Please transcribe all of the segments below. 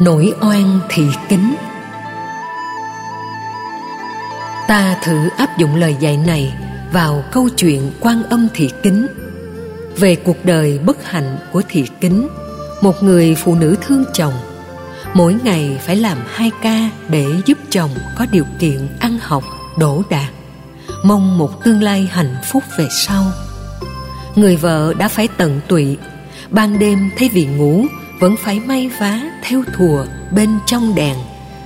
nỗi oan thị kính. Ta thử áp dụng lời dạy này vào câu chuyện quan âm thị kính. Về cuộc đời bất hạnh của thị kính, một người phụ nữ thương chồng, mỗi ngày phải làm hai ca để giúp chồng có điều kiện ăn học đỗ đạt mong một tương lai hạnh phúc về sau. Người vợ đã phải tận tụy, ban đêm thay vì ngủ vẫn phải may vá theo thùa bên trong đèn,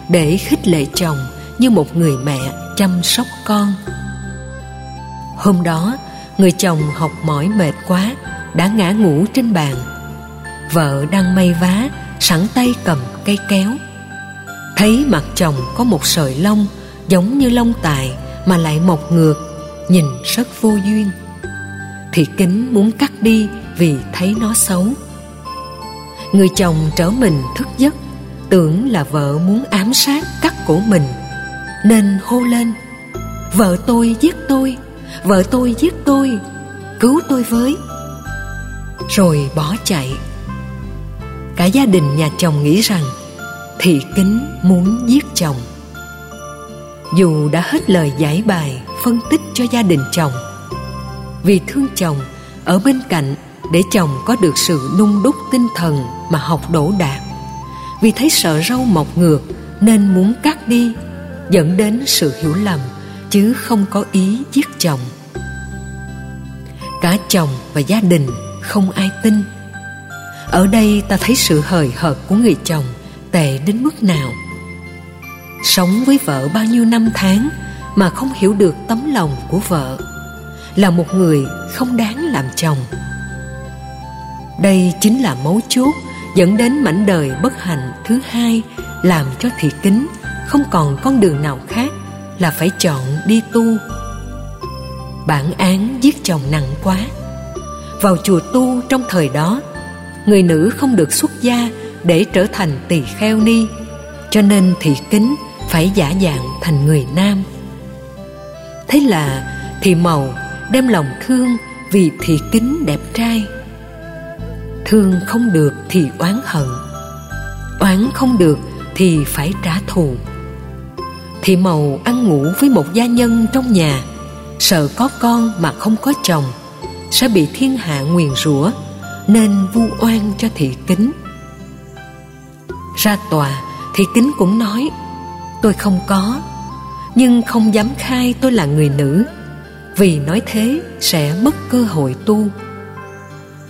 để khích lệ chồng như một người mẹ chăm sóc con. Hôm đó, người chồng học mỏi mệt quá, đã ngã ngủ trên bàn. Vợ đang may vá, sẵn tay cầm cây kéo. Thấy mặt chồng có một sợi lông giống như lông tài mà lại mọc ngược, nhìn rất vô duyên. Thì kính muốn cắt đi vì thấy nó xấu người chồng trở mình thức giấc, tưởng là vợ muốn ám sát cắt cổ mình. Nên hô lên, vợ tôi giết tôi, vợ tôi giết tôi, cứu tôi với. Rồi bỏ chạy. Cả gia đình nhà chồng nghĩ rằng thị kính muốn giết chồng. Dù đã hết lời giải bài phân tích cho gia đình chồng, vì thương chồng ở bên cạnh để chồng có được sự nung đúc tinh thần mà học đổ đạt vì thấy sợ râu mọc ngược nên muốn cắt đi, dẫn đến sự hiểu lầm, chứ không có ý giết chồng. Cả chồng và gia đình không ai tin. Ở đây ta thấy sự hời hợt của người chồng tệ đến mức nào? Sống với vợ bao nhiêu năm tháng mà không hiểu được tấm lòng của vợ là một người không đáng làm chồng đây chính là mấu chốt dẫn đến mảnh đời bất hạnh thứ hai, làm cho thị kính không còn con đường nào khác là phải chọn đi tu. Bản án giết chồng nặng quá. Vào chùa tu trong thời đó, người nữ không được xuất gia để trở thành tỳ kheo ni, cho nên thị kính phải giả dạng thành người nam. Thế là thị màu đem lòng thương vì thị kính đẹp trai thương không được thì oán hận. Oán không được thì phải trả thù. Thị màu ăn ngủ với một gia nhân trong nhà, sợ có con mà không có chồng, sẽ bị thiên hạ nguyền rủa, nên vu oan cho thị kính. Ra tòa, thị kính cũng nói, tôi không có, nhưng không dám khai tôi là người nữ, vì nói thế sẽ mất cơ hội tu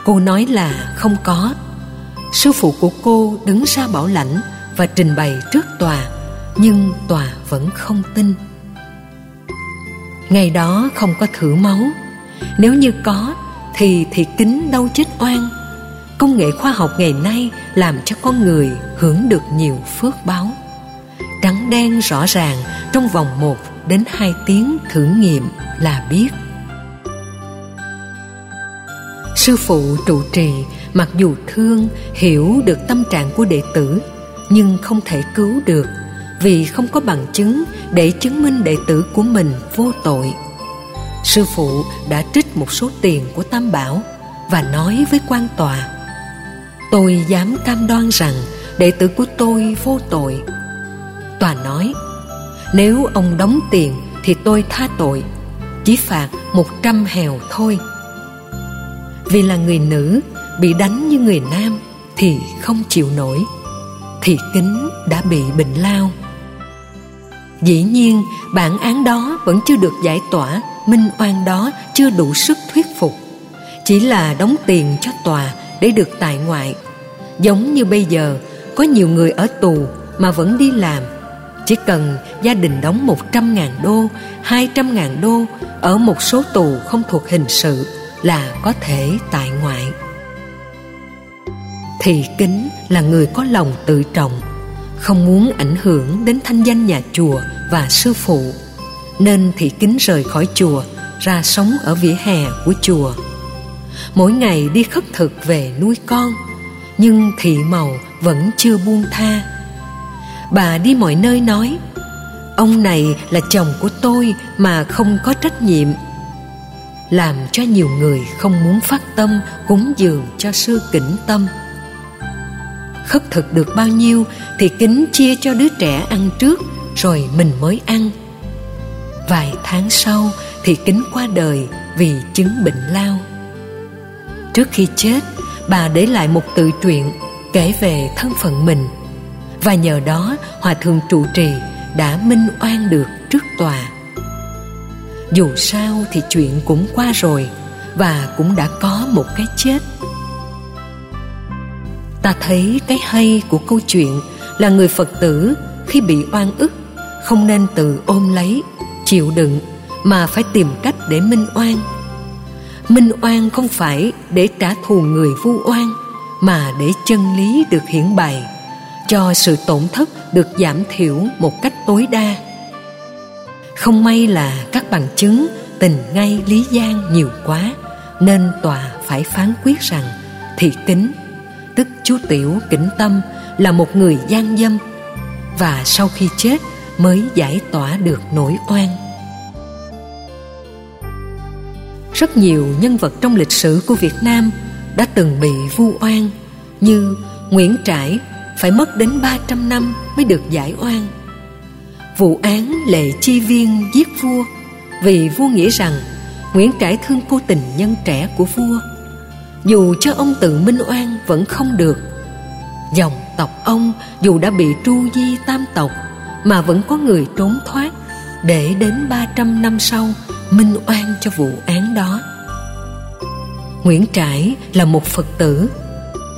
cô nói là không có. Sư phụ của cô đứng ra bảo lãnh và trình bày trước tòa, nhưng tòa vẫn không tin. Ngày đó không có thử máu. Nếu như có, thì thị kính đâu chết oan. Công nghệ khoa học ngày nay làm cho con người hưởng được nhiều phước báo. Trắng đen rõ ràng trong vòng một đến hai tiếng thử nghiệm là biết sư phụ trụ trì, mặc dù thương, hiểu được tâm trạng của đệ tử, nhưng không thể cứu được vì không có bằng chứng để chứng minh đệ tử của mình vô tội. Sư phụ đã trích một số tiền của tam bảo và nói với quan tòa, tôi dám cam đoan rằng đệ tử của tôi vô tội. Tòa nói, nếu ông đóng tiền thì tôi tha tội, chỉ phạt một trăm hèo thôi vì là người nữ bị đánh như người nam thì không chịu nổi thì kính đã bị bệnh lao. Dĩ nhiên bản án đó vẫn chưa được giải tỏa minh oan đó chưa đủ sức thuyết phục. Chỉ là đóng tiền cho tòa để được tại ngoại. Giống như bây giờ có nhiều người ở tù mà vẫn đi làm. Chỉ cần gia đình đóng một trăm ngàn đô, hai trăm ngàn đô ở một số tù không thuộc hình sự là có thể tại ngoại. Thị kính là người có lòng tự trọng, không muốn ảnh hưởng đến thanh danh nhà chùa và sư phụ, nên thị kính rời khỏi chùa ra sống ở vỉa hè của chùa. Mỗi ngày đi khất thực về nuôi con, nhưng thị màu vẫn chưa buông tha. Bà đi mọi nơi nói, ông này là chồng của tôi mà không có trách nhiệm làm cho nhiều người không muốn phát tâm, cúng dường cho sư kỉnh tâm. Khất thực được bao nhiêu thì kính chia cho đứa trẻ ăn trước, rồi mình mới ăn. Vài tháng sau thì kính qua đời vì chứng bệnh lao. Trước khi chết, bà để lại một tự truyện kể về thân phận mình. Và nhờ đó, hòa thượng trụ trì đã minh oan được trước tòa dù sao thì chuyện cũng qua rồi, và cũng đã có một cái chết. Ta thấy cái hay của câu chuyện là người phật tử khi bị oan ức, không nên tự ôm lấy, chịu đựng, mà phải tìm cách để minh oan. Minh oan không phải để trả thù người vu oan, mà để chân lý được hiển bày, cho sự tổn thất được giảm thiểu một cách tối đa không may là các bằng chứng tình ngay lý gian nhiều quá, nên tòa phải phán quyết rằng thị tính tức chú tiểu kỉnh tâm, là một người gian dâm và sau khi chết mới giải tỏa được nỗi oan rất nhiều nhân vật trong lịch sử của Việt Nam đã từng bị vu oan như Nguyễn Trãi phải mất đến 300 năm mới được giải oan. Vụ án Lệ Chi Viên giết vua vì vua nghĩ rằng Nguyễn Trãi thương cô tình nhân trẻ của vua. Dù cho ông tự minh oan vẫn không được. Dòng tộc ông dù đã bị tru di tam tộc mà vẫn có người trốn thoát để đến 300 năm sau minh oan cho vụ án đó. Nguyễn Trãi là một Phật tử.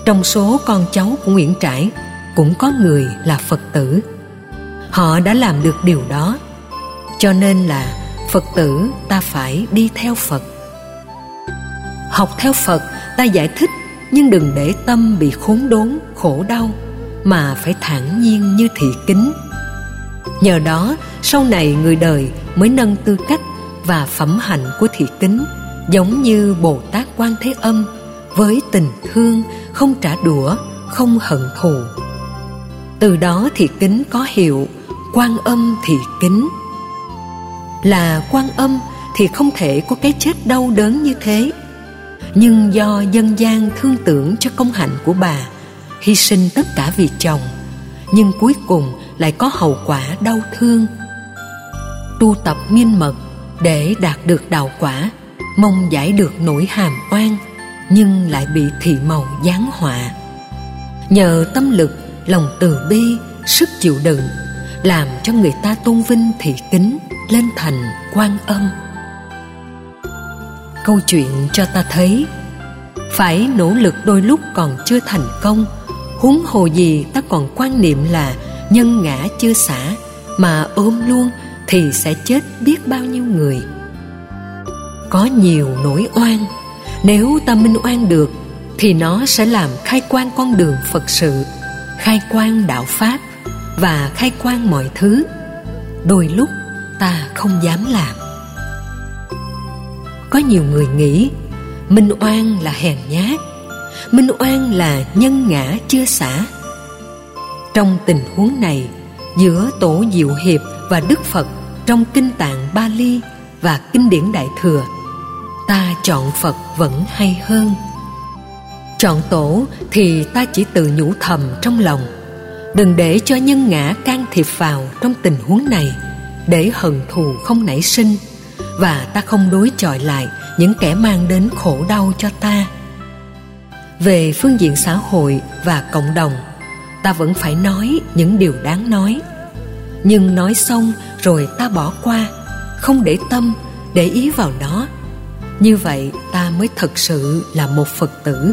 Trong số con cháu của Nguyễn Trãi cũng có người là Phật tử. Họ đã làm được điều đó. Cho nên là Phật tử ta phải đi theo Phật. Học theo Phật ta giải thích nhưng đừng để tâm bị khốn đốn, khổ đau mà phải thản nhiên như thị kính. Nhờ đó, sau này người đời mới nâng tư cách và phẩm hạnh của thị kính giống như Bồ Tát Quan Thế Âm với tình thương không trả đũa, không hận thù. Từ đó thị kính có hiệu quan âm thì kính. Là quan âm thì không thể có cái chết đau đớn như thế. Nhưng do dân gian thương tưởng cho công hạnh của bà, hy sinh tất cả vì chồng, nhưng cuối cùng lại có hậu quả đau thương. Tu tập miên mật để đạt được đạo quả mong giải được nỗi hàm oan nhưng lại bị thị màu giáng họa nhờ tâm lực lòng từ bi sức chịu đựng làm cho người ta tôn vinh thị kính, lên thành quan âm. Câu chuyện cho ta thấy, phải nỗ lực đôi lúc còn chưa thành công, huống hồ gì ta còn quan niệm là nhân ngã chưa xả, mà ôm luôn thì sẽ chết biết bao nhiêu người. Có nhiều nỗi oan, nếu ta minh oan được thì nó sẽ làm khai quang con đường phật sự, khai quang đạo pháp và khai quang mọi thứ. Đôi lúc ta không dám làm. Có nhiều người nghĩ, minh oan là hèn nhát, minh oan là nhân ngã chưa xả. Trong tình huống này, giữa tổ diệu hiệp và đức phật trong kinh tạng bali và kinh điển đại thừa, ta chọn phật vẫn hay hơn. Chọn tổ thì ta chỉ tự nhủ thầm trong lòng đừng để cho nhân ngã can thiệp vào trong tình huống này. Để hận thù không nảy sinh. Và ta không đối chọi lại những kẻ mang đến khổ đau cho ta. Về phương diện xã hội và cộng đồng, ta vẫn phải nói những điều đáng nói. Nhưng nói xong rồi ta bỏ qua, không để tâm, để ý vào nó. Như vậy ta mới thật sự là một phật tử.